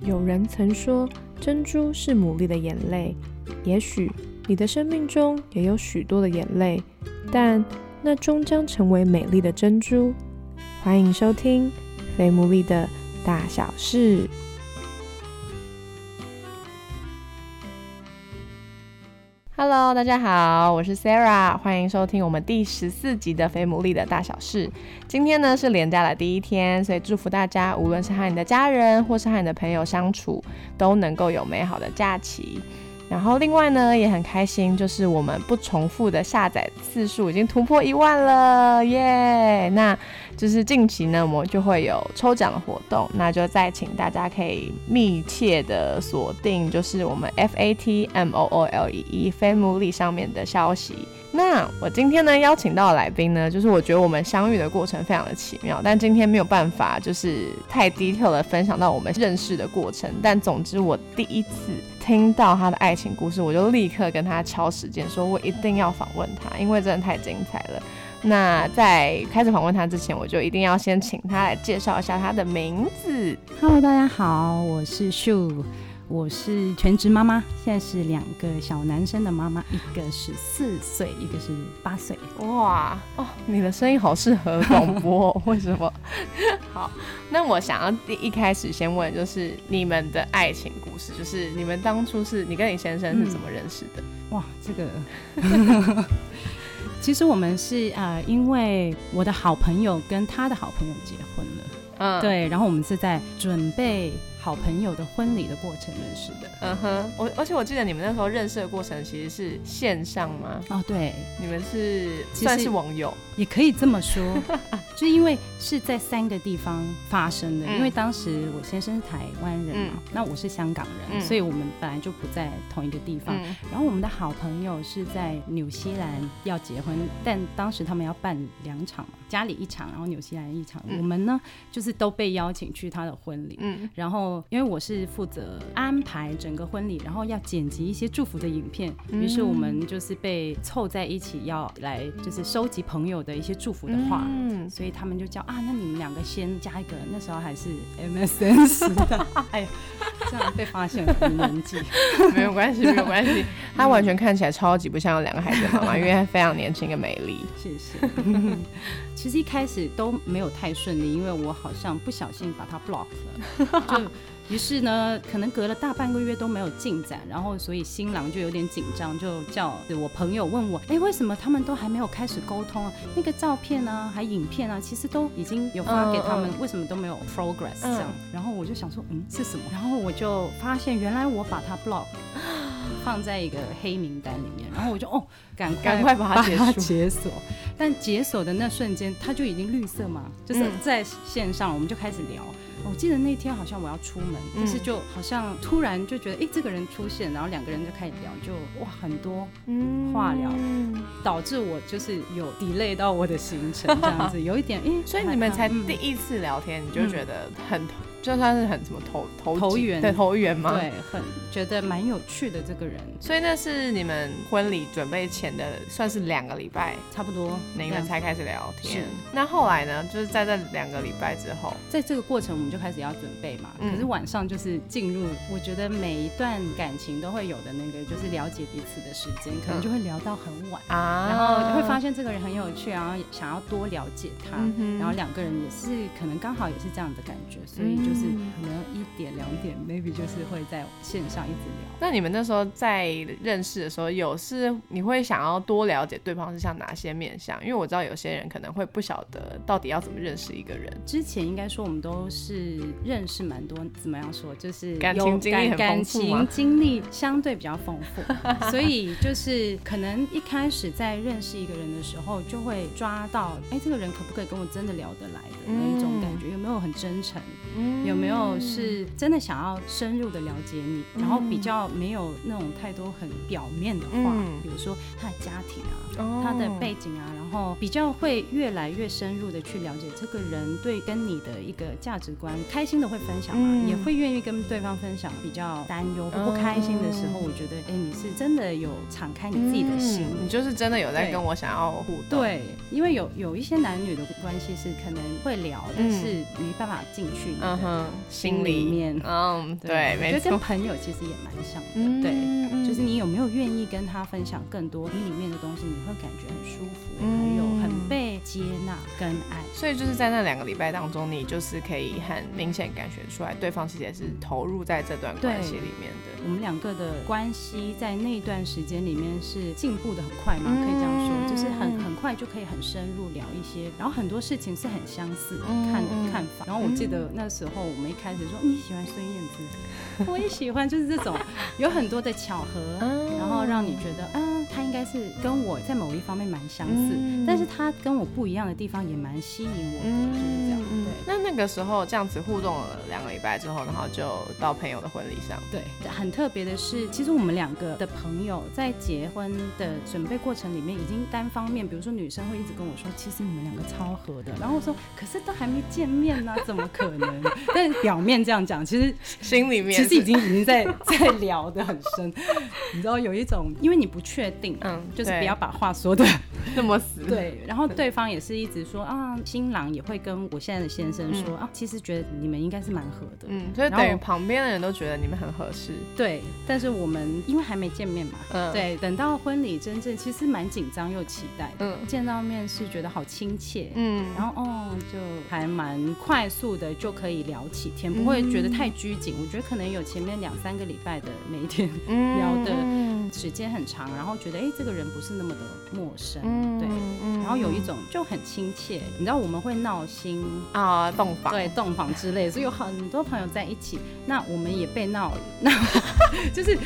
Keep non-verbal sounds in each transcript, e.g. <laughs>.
有人曾说，珍珠是牡蛎的眼泪。也许你的生命中也有许多的眼泪，但那终将成为美丽的珍珠。欢迎收听《非牡蛎的大小事》。Hello，大家好，我是 Sarah，欢迎收听我们第十四集的《非牡蛎的大小事》。今天呢是连假的第一天，所以祝福大家，无论是和你的家人或是和你的朋友相处，都能够有美好的假期。然后另外呢也很开心，就是我们不重复的下载次数已经突破一万了，耶！那就是近期呢，我们就会有抽奖的活动，那就再请大家可以密切的锁定，就是我们 F A T M O O L E E Family 上面的消息。那我今天呢邀请到的来宾呢，就是我觉得我们相遇的过程非常的奇妙，但今天没有办法就是太 detail 的分享到我们认识的过程。但总之我第一次听到他的爱情故事，我就立刻跟他敲时间，说我一定要访问他，因为真的太精彩了。那在开始访问他之前，我就一定要先请他来介绍一下他的名字。Hello，大家好，我是秀。我是全职妈妈，现在是两个小男生的妈妈，一个是四岁，一个是八岁。哇哦，你的声音好适合广播，为什么？<laughs> 好，那我想要第一开始先问，就是你们的爱情故事，就是你们当初是你跟你先生是怎么认识的？哇，这个，<laughs> 其实我们是呃，因为我的好朋友跟他的好朋友结婚了，嗯，对，然后我们是在准备。好朋友的婚礼的过程认识的，嗯哼，我而且我记得你们那时候认识的过程其实是线上吗？哦，对，你们是算是网友，也可以这么说，<laughs> 就因为是在三个地方发生的，因为当时我先生是台湾人嘛，那我是香港人，所以我们本来就不在同一个地方。然后我们的好朋友是在纽西兰要结婚，但当时他们要办两场嘛，家里一场，然后纽西兰一场，我们呢就是都被邀请去他的婚礼，嗯，然后。因为我是负责安排整个婚礼，然后要剪辑一些祝福的影片，于是我们就是被凑在一起，要来就是收集朋友的一些祝福的话，嗯，所以他们就叫啊，那你们两个先加一个，那时候还是 MSN 时代，哎呀，这样被发现了年纪，<laughs> 没有关系，没有关系，他完全看起来超级不像有两个孩子的妈妈，因为非常年轻跟美丽，谢谢。<laughs> 其实一开始都没有太顺利，因为我好像不小心把它 block 了，就。于是呢，可能隔了大半个月都没有进展，然后所以新郎就有点紧张，就叫我朋友问我，哎，为什么他们都还没有开始沟通啊？那个照片啊，还影片啊，其实都已经有发给他们，为什么都没有 progress 这样？然后我就想说，嗯，是什么？然后我就发现原来我把它 block，<laughs> 放在一个黑名单里面，然后我就哦，赶赶快把它解锁。但解锁的那瞬间，它就已经绿色嘛，就是在线上，我们就开始聊。我记得那天好像我要出门，但是就好像突然就觉得，哎，这个人出现，然后两个人就开始聊，就哇很多话聊，导致我就是有 delay 到我的行程这样子，<laughs> 有一点，哎，所以你们才第一次聊天，你就觉得很。就算是很什么投投投缘对投缘吗？对，很觉得蛮有趣的这个人。所以那是你们婚礼准备前的，算是两个礼拜，差不多，你们才开始聊天。那后来呢？就是在这两个礼拜之后，在这个过程我们就开始要准备嘛。可是晚上就是进入，我觉得每一段感情都会有的那个，就是了解彼此的时间，可能就会聊到很晚啊。然后会发现这个人很有趣，然后想要多了解他，然后两个人也是可能刚好也是这样的感觉，所以就。是可能一点两点，maybe 就是会在线上一直聊。那你们那时候在认识的时候，有是你会想要多了解对方是像哪些面相？因为我知道有些人可能会不晓得到底要怎么认识一个人。之前应该说我们都是认识蛮多，怎么样说就是感情经历感情经历相对比较丰富，<laughs> 所以就是可能一开始在认识一个人的时候，就会抓到哎，这个人可不可以跟我真的聊得来的那一种感觉，有没有很真诚？有没有是真的想要深入的了解你，然后比较没有那种太多很表面的话，比如说他的家庭啊，他的背景啊。然后比较会越来越深入的去了解这个人对跟你的一个价值观，开心的会分享嘛，也会愿意跟对方分享。比较担忧或不开心的时候，我觉得哎，你是真的有敞开你自己的心，你就是真的有在跟我想要互动。对，因为有有一些男女的关系是可能会聊，但是没办法进去你的心里面。嗯，对，没错。就跟朋友其实也蛮像的，对，就是你有没有愿意跟他分享更多你里面的东西，你会感觉很舒服，还有很被接纳跟爱。所以就是在那两个礼拜当中，你就是可以很明显感觉出来，对方其实也是投入在这段关系里面的。我们两个的关系在那段时间里面是进步的很快嘛？可以这样说，就是很很快就可以很深入聊一些，然后很多事情是很相似的看看法。然后我记得那时候我们一开始说你喜欢孙燕姿，我也喜欢，就是这种有很多的巧合，然后让你觉得啊，他应该是跟我在某一方面蛮相似，但是他跟我不一样的地方也蛮吸引我的，就是这样。对，那那个时候这样子互动了两个礼拜之后，然后就到朋友的婚礼上，对，很。特别的是，其实我们两个的朋友在结婚的准备过程里面，已经单方面，比如说女生会一直跟我说，其实你们两个超合的。然后我说，可是都还没见面呢，怎么可能？<laughs> 但表面这样讲，其实心里面其实已经已经在 <laughs> 在聊的很深。你知道有一种，因为你不确定，嗯，就是不要把话说的 <laughs> 那么死。对，然后对方也是一直说啊，新郎也会跟我现在的先生说啊，其实觉得你们应该是蛮合的。嗯，所以等于旁边的人都觉得你们很合适。对，但是我们因为还没见面嘛，嗯，对，等到婚礼真正，其实蛮紧张又期待，嗯，见到面是觉得好亲切，嗯，然后哦，就还蛮快速的就可以聊起天，不会觉得太拘谨。我觉得可能有前面两三个礼拜的每一天聊的时间很长，然后觉得哎，这个人不是那么的陌生，对，然后有一种就很亲切。你知道我们会闹心啊，洞房，对，洞房之类，所以有很多朋友在一起，那我们也被闹了，那。<laughs> 就是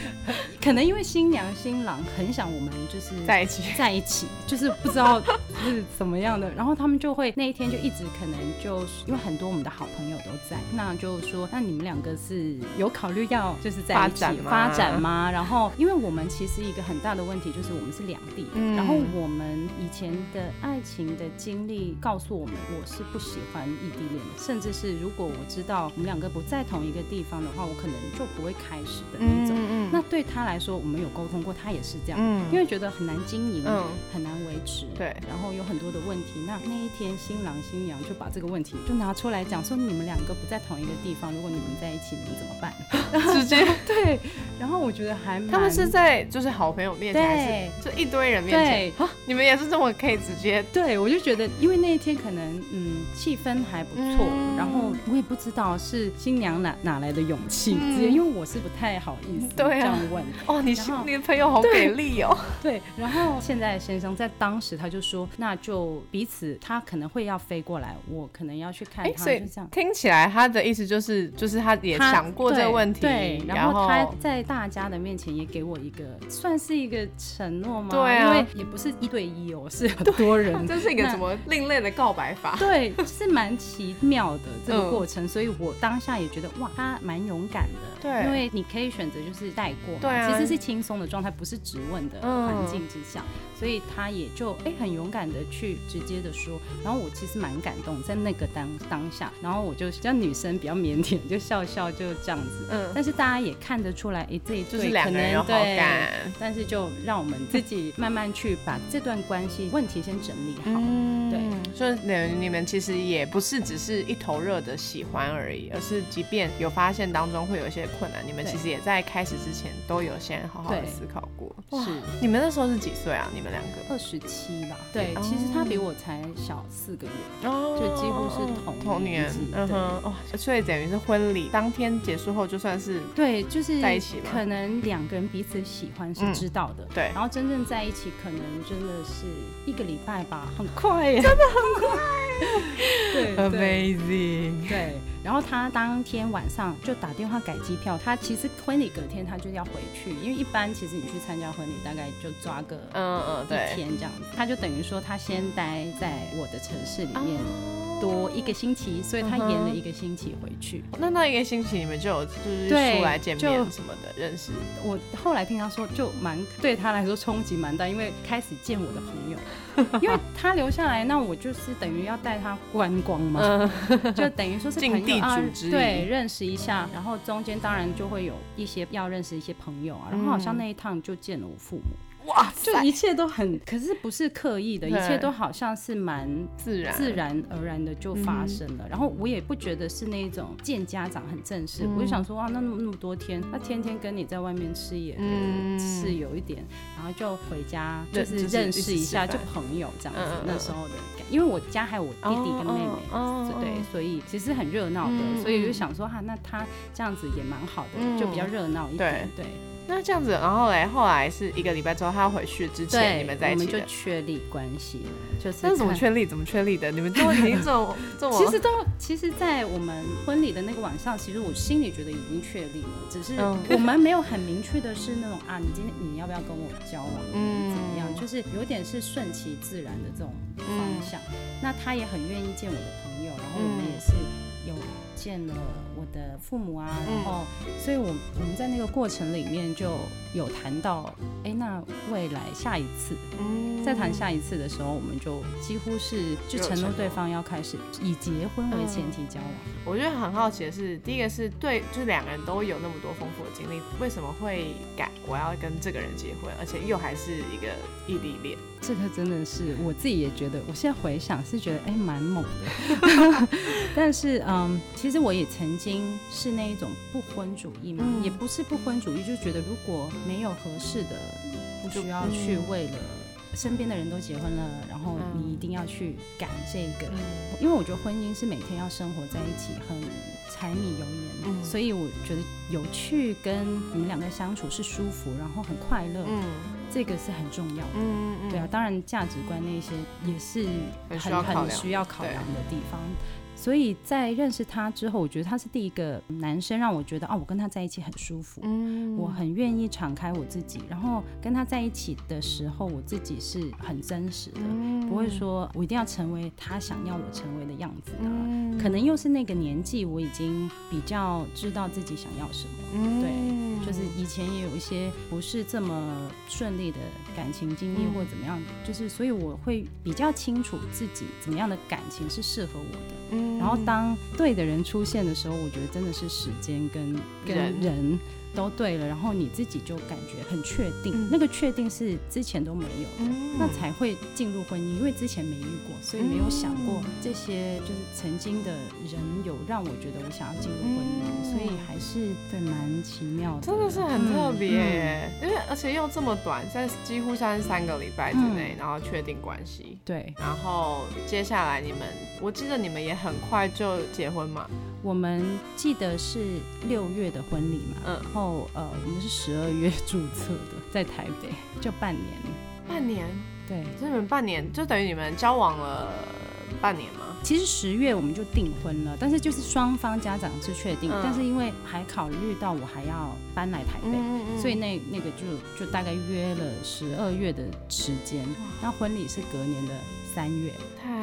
可能因为新娘新郎很想我们就是在一起在一起，就是不知道是怎么样的，<laughs> 然后他们就会那一天就一直可能就因为很多我们的好朋友都在，那就说那你们两个是有考虑要就是在一起发展吗？然后因为我们其实一个很大的问题就是我们是两地，然后我们以前的爱情的经历告诉我们，我是不喜欢异地恋的，甚至是如果我知道我们两个不在同一个地方的话，我可能就不会开始的。嗯嗯，那对他来说，我们有沟通过，他也是这样，嗯，因为觉得很难经营，嗯，很难维持，对，然后有很多的问题。那那一天，新郎新娘就把这个问题就拿出来讲，说你们两个不在同一个地方，如果你们在一起，你们怎么办？<laughs> 直接 <laughs> 对，然后我觉得还他们是在就是好朋友面前，就一堆人面前，你们也是这么可以直接？对，我就觉得，因为那一天可能嗯气氛还不错，然后我也不知道是新娘哪哪来的勇气，直接因为我是不太好意思。对啊，这样问哦，你你的朋友好给力哦。对，然后现在先生在当时他就说，那就彼此他可能会要飞过来，我可能要去看他，就这样。听起来他的意思就是，就是他也想过这个问题，对。然后他在大家的面前也给我一个算是一个承诺吗？对啊，因为也不是一对一哦，是很多人，<laughs> 这是一个什么另类的告白法？对，是蛮奇妙的这个过程，所以我当下也觉得哇，他蛮勇敢的。对，因为你可以选择就是带过，对啊，其实是轻松的状态，不是质问的环境之下，所以他也就哎很勇敢的去直接的说，然后我其实蛮感动，在那个当当下，然后我就像女生比较腼腆，就笑笑就这样子，嗯，但是大家也看得出来，哎，这一对可能对，但是就让我们自己慢慢去把这段关系问题先整理好，嗯。对，所以你你们其实也不是只是一头热的喜欢而已，而是即便有发现当中会有一些。困难，你们其实也在开始之前都有先好好的思考过。是，你们那时候是几岁啊？你们两个二十七吧。对，其实他比我才小四个月，哦，就几乎是同同年。嗯哼，哦，所以等于是婚礼当天结束后就算是对，就是在一起可能两个人彼此喜欢是知道的，对。然后真正在一起，可能真的是一个礼拜吧，很快耶，真的很快。<laughs> 对，Amazing。对。然后他当天晚上就打电话改机票，他其实婚礼隔天他就要回去，因为一般其实你去参加婚礼大概就抓个嗯嗯一天这样子，他就等于说他先待在我的城市里面多一个星期，所以他延了一个星期回去。那那一个星期你们就有就是出来见面什么的认识？我后来听他说就蛮对他来说冲击蛮大，因为开始见我的朋友。<laughs> 因为他留下来，那我就是等于要带他观光嘛，就等于说是朋友啊，对，认识一下，然后中间当然就会有一些要认识一些朋友啊，然后好像那一趟就见了我父母。哇，就一切都很，可是不是刻意的，一切都好像是蛮自然、自然。而然的就发生了。然后我也不觉得是那种见家长很正式，我就想说哇，那那么那么多天，他天天跟你在外面吃也是有一点，然后就回家就是认识一下，就朋友这样子。那时候的感，因为我家还有我弟弟跟妹妹，对，所以其实很热闹的，所以就想说哈，那他这样子也蛮好的，就比较热闹一点，对。那这样子，然后嘞，后来是一个礼拜之后，他要回去之前，你们在一起我们就确立关系了。就是，那怎么确立？怎么确立的？你们都已经这么 <laughs> 这么……其实都，其实，在我们婚礼的那个晚上，其实我心里觉得已经确立了，只是我们没有很明确的是那种啊，你今天你要不要跟我交往？嗯，怎么样？就是有点是顺其自然的这种方向。那他也很愿意见我的朋友，然后我们也是有见了我。的父母啊，然后，所以，我我们在那个过程里面就有谈到，哎，那未来下一次，嗯，在谈下一次的时候，我们就几乎是就承诺对方要开始以结婚为前提交往。我觉得很好奇的是，第一个是对，就是两个人都有那么多丰富的经历，为什么会改？我要跟这个人结婚，而且又还是一个异地恋。这个真的是我自己也觉得，我现在回想是觉得哎蛮猛的，<laughs> 但是嗯，其实我也曾经是那一种不婚主义嘛，也不是不婚主义，就觉得如果没有合适的，不需要去为了身边的人都结婚了，然后你一定要去赶这个，因为我觉得婚姻是每天要生活在一起，很柴米油盐，所以我觉得有趣跟你们两个相处是舒服，然后很快乐。这个是很重要的，嗯嗯对啊，当然价值观那些也是很很需要考量。的地方。所以在认识他之后，我觉得他是第一个男生让我觉得，哦，我跟他在一起很舒服，嗯，我很愿意敞开我自己，然后跟他在一起的时候，我自己是很真实的，不会说我一定要成为他想要我成为的样子的。可能又是那个年纪，我已经比较知道自己想要什么，对，就是以前也有一些不是这么顺利的感情经历或怎么样，就是所以我会比较清楚自己怎么样的感情是适合我的。然后当对的人出现的时候，我觉得真的是时间跟跟人。都对了，然后你自己就感觉很确定，那个确定是之前都没有的，那才会进入婚姻。因为之前没遇过，所以没有想过这些，就是曾经的人有让我觉得我想要进入婚姻，所以还是对蛮奇妙的，真的是很特别耶。因为而且又这么短，在几乎三三个礼拜之内，然后确定关系。对，然后接下来你们，我记得你们也很快就结婚嘛。我们记得是六月的婚礼嘛，嗯，然后呃，我们是十二月注册的，在台北，就半年，半年，对，你们半年就等于你们交往了半年吗？其实十月我们就订婚了，但是就是双方家长是确定，但是因为还考虑到我还要搬来台北，所以那那个就就大概约了十二月的时间，那婚礼是隔年的三月太。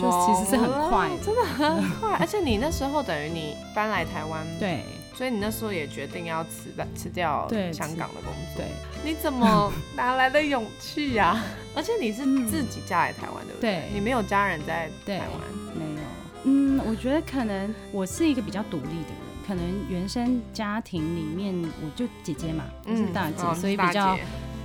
就其实是很快，真的很快，而且你那时候等于你搬来台湾，<laughs> 对，所以你那时候也决定要辞的辞掉香港的工作，对，你怎么 <laughs> 哪来的勇气呀？<laughs> 而且你是自己嫁来台湾，对不对？你没有家人在台湾，没有。嗯，我觉得可能我是一个比较独立的人，可能原生家庭里面我就姐姐嘛，我是大姐，所以比较。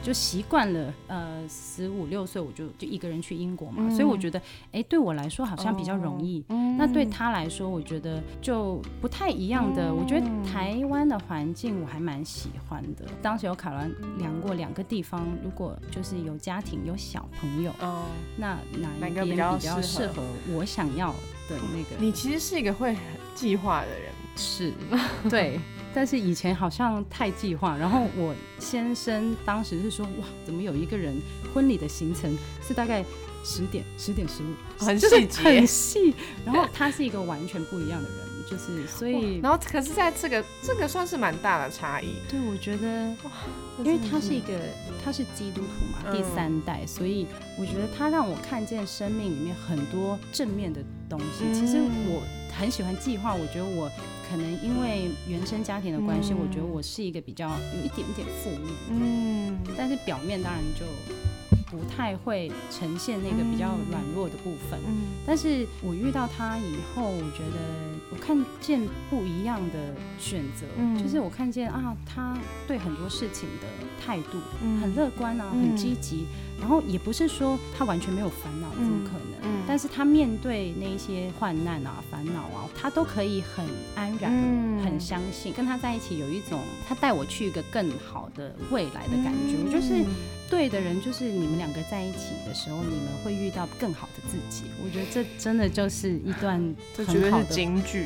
就习惯了，呃，十五六岁我就就一个人去英国嘛，所以我觉得，哎，对我来说好像比较容易。那对他来说，我觉得就不太一样的。我觉得台湾的环境我还蛮喜欢的。当时有考量过两个地方，如果就是有家庭有小朋友，哦，那哪一边比较适合我想要的那个？你其实是一个会计划的人，是 <laughs> 对。但是以前好像太计划，然后我先生当时是说，哇，怎么有一个人婚礼的行程是大概十点、十点十五，很细节，很细。然后他是一个完全不一样的人，就是所以，然后可是在这个这个算是蛮大的差异。对，我觉得哇，因为他是一个他是基督徒嘛，第三代，所以我觉得他让我看见生命里面很多正面的东西。其实我很喜欢计划，我觉得我。可能因为原生家庭的关系，我觉得我是一个比较有一点点负面，嗯，但是表面当然就不太会呈现那个比较软弱的部分。嗯，但是我遇到他以后，我觉得我看见不一样的选择，就是我看见啊，他对很多事情的态度很乐观啊，很积极。然后也不是说他完全没有烦恼，怎么可能？嗯，但是他面对那些患难啊、烦恼啊，他都可以很安然、很相信。跟他在一起有一种他带我去一个更好的未来的感觉。我就是对的人，就是你们两个在一起的时候，你们会遇到更好的自己。我觉得这真的就是一段很好的金句。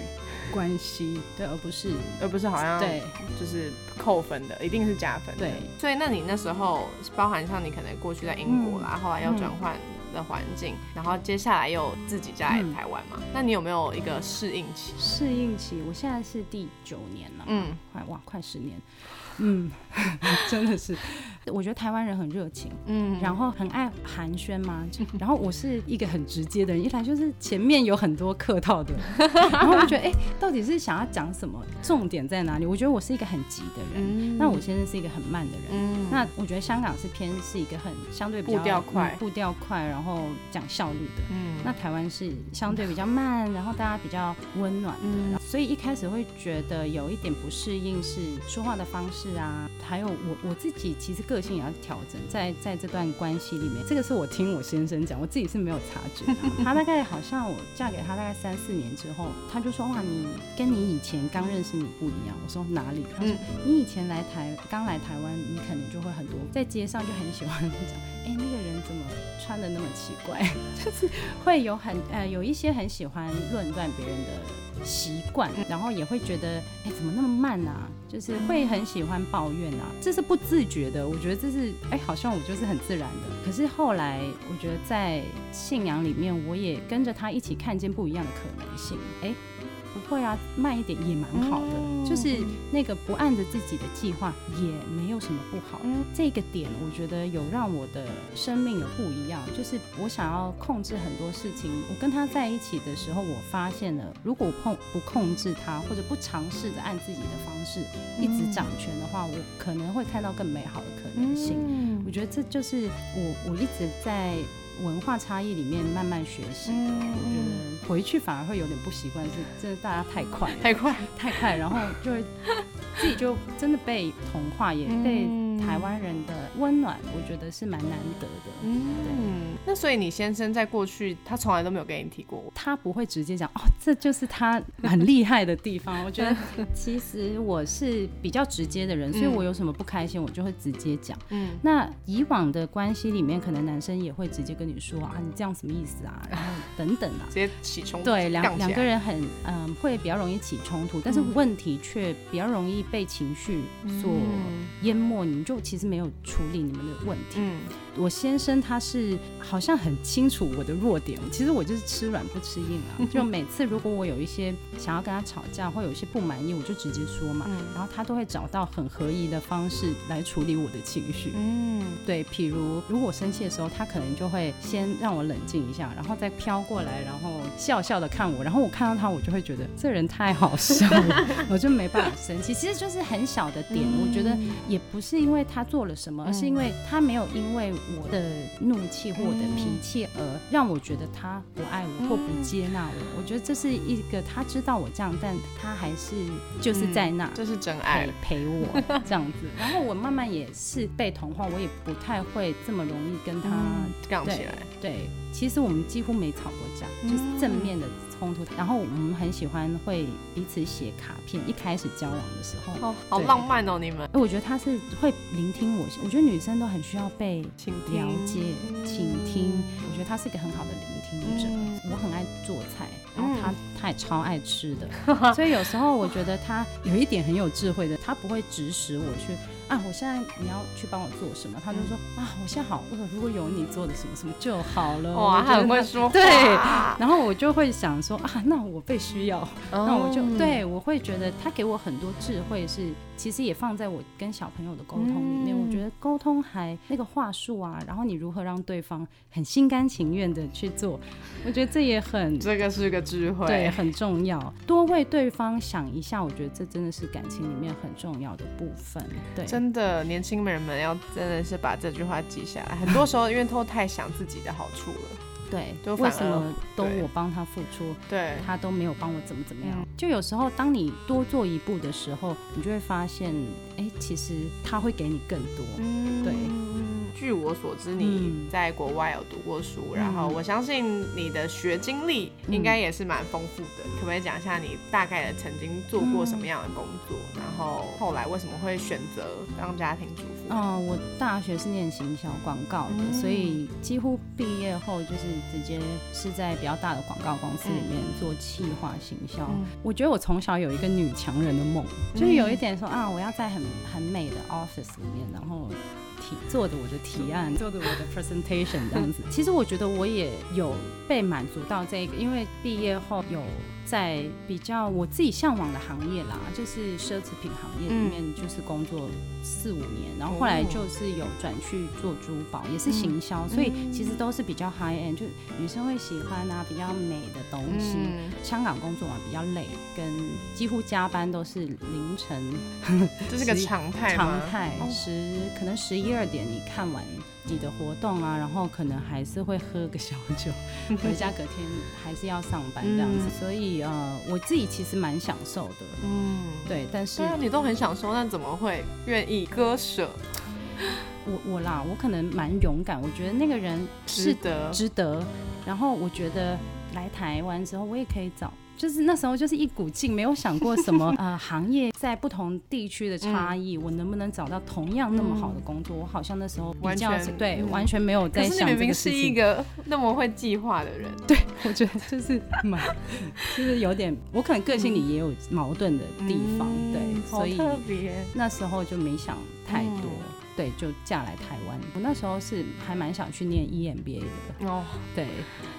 关系对，而不是而不是好像对，就是扣分的，一定是加分。对，所以那你那时候包含像你可能过去在英国啦，后来要转换的环境，然后接下来又自己在台湾嘛，那你有没有一个适应期？适应期，我现在是第九年了，嗯，快哇，快十年。嗯，<laughs> 真的是，我觉得台湾人很热情，嗯，然后很爱寒暄嘛，<laughs> 然后我是一个很直接的人，一来就是前面有很多客套的，<laughs> 然后我就觉得，哎，到底是想要讲什么？重点在哪里？我觉得我是一个很急的人，那我先生是一个很慢的人，那我觉得香港是偏是一个很相对比较步调快，步调快，然后讲效率的，嗯，那台湾是相对比较慢，然后大家比较温暖的，所以一开始会觉得有一点不适应，是说话的方式。啊，还有我我自己其实个性也要调整，在在这段关系里面，这个是我听我先生讲，我自己是没有察觉。<laughs> 他大概好像我嫁给他大概三四年之后，他就说哇，你跟你以前刚认识你不一样。我说哪里？他说你以前来台刚来台湾，你可能就会很多在街上就很喜欢讲，哎，那个人怎么穿的那么奇怪？<laughs> 就是会有很呃有一些很喜欢论断别人的习惯，然后也会觉得哎怎么那么慢啊？就是会很喜欢抱怨啊，这是不自觉的。我觉得这是哎，好像我就是很自然的。可是后来，我觉得在信仰里面，我也跟着他一起看见不一样的可能性。哎。不会啊，慢一点也蛮好的，就是那个不按着自己的计划也没有什么不好。这个点我觉得有让我的生命有不一样，就是我想要控制很多事情。我跟他在一起的时候，我发现了，如果控不控制他，或者不尝试着按自己的方式一直掌权的话，我可能会看到更美好的可能性。我觉得这就是我我一直在。文化差异里面慢慢学习，我觉得回去反而会有点不习惯，是真的大家太快，<laughs> 太快，太快，然后就会自己就真的被同化，也被。台湾人的温暖，我觉得是蛮难得的。嗯，那所以你先生在过去，他从来都没有跟你提过，他不会直接讲哦，这就是他很厉害的地方。我觉得 <laughs> 其实我是比较直接的人，所以我有什么不开心，我就会直接讲。嗯，那以往的关系里面，可能男生也会直接跟你说啊，你这样什么意思啊？<laughs> 然后等等啊，直接起冲突。对，两两个人很嗯，会比较容易起冲突，但是问题却比较容易被情绪所淹没。你就其实没有处理你们的问题。嗯，我先生他是好像很清楚我的弱点，其实我就是吃软不吃硬啊。<laughs> 就每次如果我有一些想要跟他吵架，或有一些不满意，我就直接说嘛。嗯，然后他都会找到很合宜的方式来处理我的情绪。嗯，对，譬如如果我生气的时候，他可能就会先让我冷静一下，然后再飘过来，然后笑笑的看我，然后我看到他，我就会觉得这人太好笑了，<laughs> <laughs> 我就没办法生气。其实就是很小的点，我觉得也不是因为。他做了什么，而是因为他没有因为我的怒气或我的脾气而让我觉得他不爱我或不接纳我。我觉得这是一个他知道我这样，但他还是就是在那，这是真爱陪我 <laughs> 这样子。然后我慢慢也是被同化，我也不太会这么容易跟他杠起来。对，其实我们几乎没吵过架，就是正面的。冲突，然后我们很喜欢会彼此写卡片。一开始交往的时候，好浪漫哦，你们。哎，我觉得他是会聆听我，我觉得女生都很需要被了解、倾听。我觉得他是一个很好的聆听者。我很爱做菜，然后他他也超爱吃的，<laughs> 所以有时候我觉得他有一点很有智慧的，他不会指使我去。啊，我现在你要去帮我做什么？他就说啊，我现在好饿，如果有你做的什么什么就好了。哇，他很会说话。对，<laughs> 然后我就会想说啊，那我被需要，那我就对我会觉得他给我很多智慧是。其实也放在我跟小朋友的沟通里面，我觉得沟通还那个话术啊，然后你如何让对方很心甘情愿的去做，我觉得这也很这个是个智慧，对，很重要。多为对方想一下，我觉得这真的是感情里面很重要的部分。对，真的，年轻人们要真的是把这句话记下来。很多时候，因为都太想自己的好处了。对，为什么都我帮他付出，对，他都没有帮我怎么怎么样？就有时候，当你多做一步的时候，你就会发现，哎，其实他会给你更多。嗯，对。据我所知，你在国外有读过书，然后我相信你的学经历应该也是蛮丰富的。可不可以讲一下你大概的曾经做过什么样的工作？然后后来为什么会选择当家庭主妇？哦，我大学是念行销广告的，所以几乎毕业后就是直接是在比较大的广告公司里面做企划行销。我觉得我从小有一个女强人的梦，就是有一点说啊，我要在很很美的 office 里面，然后。做的我的提案，做的我的 presentation 这样子，其实我觉得我也有被满足到这个，因为毕业后有。在比较我自己向往的行业啦，就是奢侈品行业里面，就是工作四五年，然后后来就是有转去做珠宝，也是行销，所以其实都是比较 high end，就女生会喜欢啊，比较美的东西。香港工作嘛比较累，跟几乎加班都是凌晨，这是个常态常态十可能十一二点你看完。己的活动啊，然后可能还是会喝个小酒，回家隔天还是要上班这样子，所以呃，我自己其实蛮享受的，嗯，对，但是你都很享受，那怎么会愿意割舍？我我啦，我可能蛮勇敢，我觉得那个人值得值得，然后我觉得来台湾之后，我也可以找。就是那时候就是一股劲，没有想过什么呃 <laughs> 行业在不同地区的差异，我能不能找到同样那么好的工作？我好像那时候完全对完全没有在想这个事情。是一个那么会计划的人，<laughs> 对我觉得就是蛮就是有点，我可能个性里也有矛盾的地方，对，所以那时候就没想太多。对，就嫁来台湾。我那时候是还蛮想去念 EMBA 的。哦，对，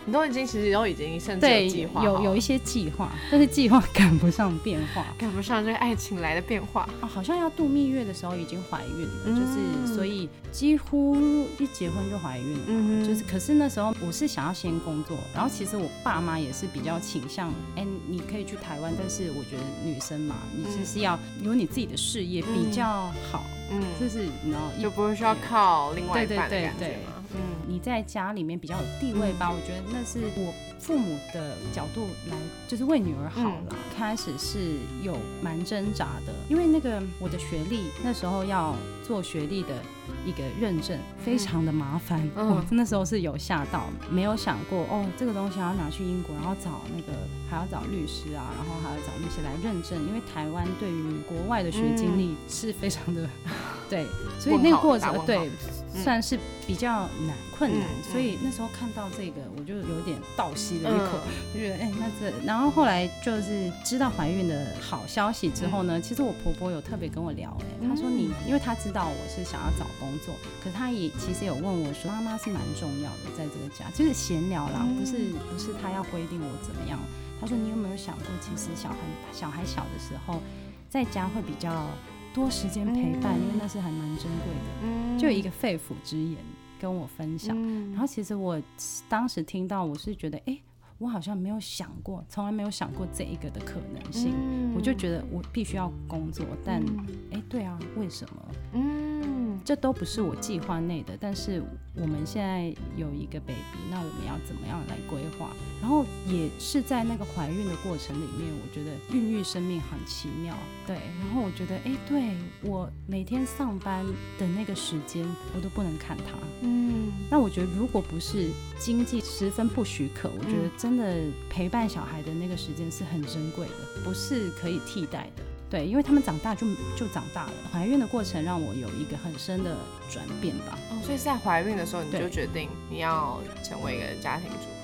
你都已经其实都已经甚至有计划，有有一些计划，但是计划 <laughs> 赶不上变化，赶不上这个爱情来的变化。哦，好像要度蜜月的时候已经怀孕了，就是所以几乎一结婚就怀孕了。嗯就是可是那时候我是想要先工作，然后其实我爸妈也是比较倾向，哎，你可以去台湾，但是我觉得女生嘛，你就是要有你自己的事业比较好。嗯，就是然后就不会需要靠另外一半的感觉嗯，你在家里面比较有地位吧？我觉得那是我父母的角度来，就是为女儿好了。开始是有蛮挣扎的，因为那个我的学历那时候要做学历的一个认证，非常的麻烦。我那时候是有吓到，没有想过哦，这个东西要拿去英国，然后找那个还要找律师啊，然后还要找律师来认证，因为台湾对于国外的学经历是非常的 <laughs> 对，所以那个过程对。算是比较难困难，所以那时候看到这个，我就有点倒吸了一口，就觉得哎，那这，然后后来就是知道怀孕的好消息之后呢，其实我婆婆有特别跟我聊，哎，她说你，因为她知道我是想要找工作，可是他也其实有问我说，妈妈是蛮重要的，在这个家，就是闲聊啦，不是不是他要规定我怎么样。他说你有没有想过，其实小孩小孩小的时候，在家会比较。多时间陪伴，因为那是还蛮珍贵的。就有一个肺腑之言跟我分享，然后其实我当时听到，我是觉得，哎，我好像没有想过，从来没有想过这一个的可能性。我就觉得我必须要工作，但，哎，对啊，为什么？嗯，这都不是我计划内的，但是。我们现在有一个 baby，那我们要怎么样来规划？然后也是在那个怀孕的过程里面，我觉得孕育生命很奇妙。对，然后我觉得，哎，对我每天上班的那个时间，我都不能看他。嗯，那我觉得如果不是经济十分不许可，我觉得真的陪伴小孩的那个时间是很珍贵的，不是可以替代的。对，因为他们长大就就长大了。怀孕的过程让我有一个很深的转变吧。哦，所以在怀孕的时候你就决定你要成为一个家庭主妇。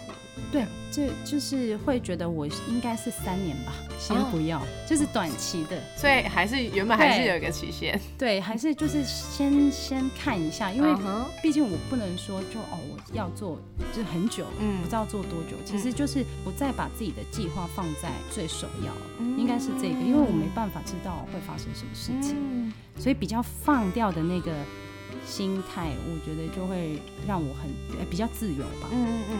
对，这就是会觉得我应该是三年吧，先不要，就是短期的。所以还是原本还是有一个期限。对，还是就是先先看一下，因为毕竟我不能说就哦我要做就是很久，嗯，不知道做多久。其实就是不再把自己的计划放在最首要，应该是这个，因为我没办法知道会发生什么事情，所以比较放掉的那个心态，我觉得就会让我很比较自由吧。嗯嗯嗯。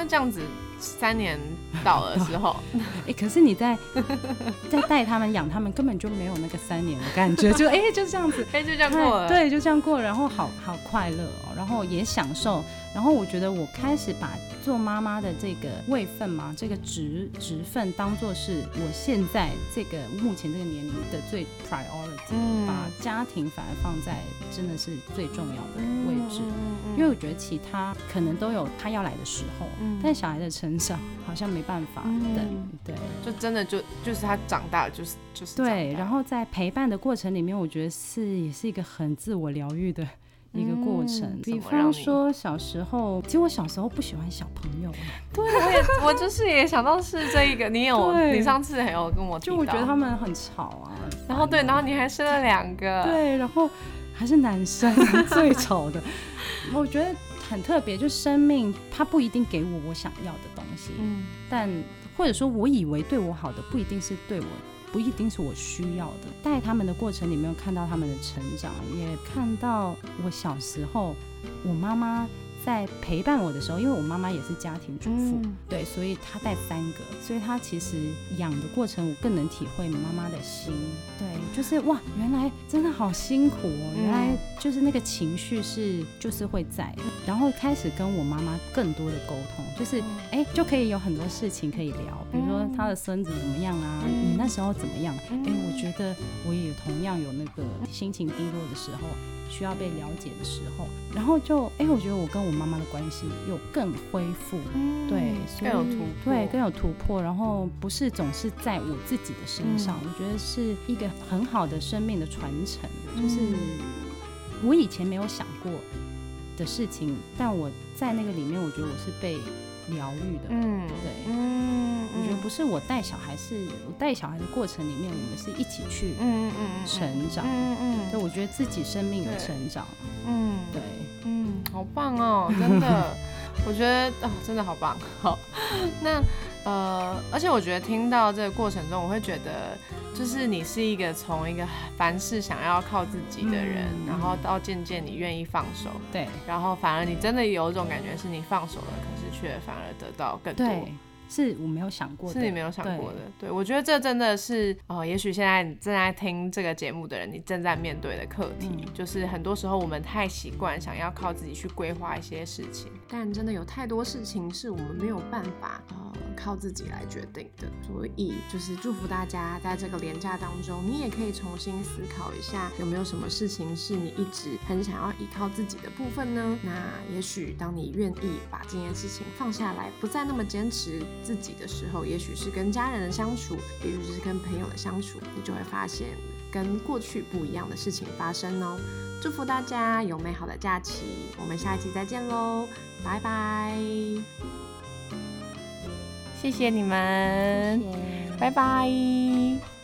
对，那这样子三年到的时候，<laughs> 哎，可是你在 <laughs> 在带他们养他们，根本就没有那个三年的感觉，就哎就这样子，<laughs> 哎就这样过了，对，就这样过，然后好好快乐哦，然后也享受。然后我觉得我开始把做妈妈的这个位分嘛，这个职职分当做是我现在这个目前这个年龄的最 priority，把家庭反而放在真的是最重要的位置，因为我觉得其他可能都有他要来的时候，但小孩的成长好像没办法等，对，就真的就就是他长大就是就是对，然后在陪伴的过程里面，我觉得是也是一个很自我疗愈的。一个过程，比方说小时候，其实我小时候不喜欢小朋友。对，我也我就是也想到是这一个，你有你上次还有跟我就我觉得他们很吵啊，然后对，然后你还生了两个，对，然后还是男生 <laughs> 最吵的，我觉得很特别，就生命它不一定给我我想要的东西，嗯，但或者说我以为对我好的不一定是对我。不一定是我需要的。带他们的过程里面，看到他们的成长，也看到我小时候，我妈妈。在陪伴我的时候，因为我妈妈也是家庭主妇，对，所以她带三个，所以她其实养的过程，我更能体会妈妈的心。对，就是哇，原来真的好辛苦哦，原来就是那个情绪是就是会在，然后开始跟我妈妈更多的沟通，就是哎就可以有很多事情可以聊，比如说她的孙子怎么样啊，你那时候怎么样？哎，我觉得我也同样有那个心情低落的时候。需要被了解的时候，然后就哎，我觉得我跟我妈妈的关系又更恢复，对，更有突破，对，更有突破。然后不是总是在我自己的身上，我觉得是一个很好的生命的传承，就是我以前没有想过的事情，但我在那个里面，我觉得我是被。疗愈的，嗯，对，嗯，我觉得不是我带小孩，是我带小孩的过程里面，我们是一起去，嗯嗯嗯，成长，嗯嗯，对，我觉得自己生命的成长，嗯，对，嗯，好棒哦，真的，<laughs> 我觉得哦，真的好棒，好，那。呃，而且我觉得听到这个过程中，我会觉得，就是你是一个从一个凡事想要靠自己的人，然后到渐渐你愿意放手，对，然后反而你真的有一种感觉，是你放手了，可是却反而得到更多。是我没有想过，是你没有想过的。对，我觉得这真的是，呃，也许现在正在听这个节目的人，你正在面对的课题，就是很多时候我们太习惯想要靠自己去规划一些事情，但真的有太多事情是我们没有办法，呃，靠自己来决定的。所以，就是祝福大家在这个廉价当中，你也可以重新思考一下，有没有什么事情是你一直很想要依靠自己的部分呢？那也许当你愿意把这件事情放下来，不再那么坚持。自己的时候，也许是跟家人的相处，也许是跟朋友的相处，你就会发现跟过去不一样的事情发生哦。祝福大家有美好的假期，我们下一期再见喽，拜拜！谢谢你们，拜拜。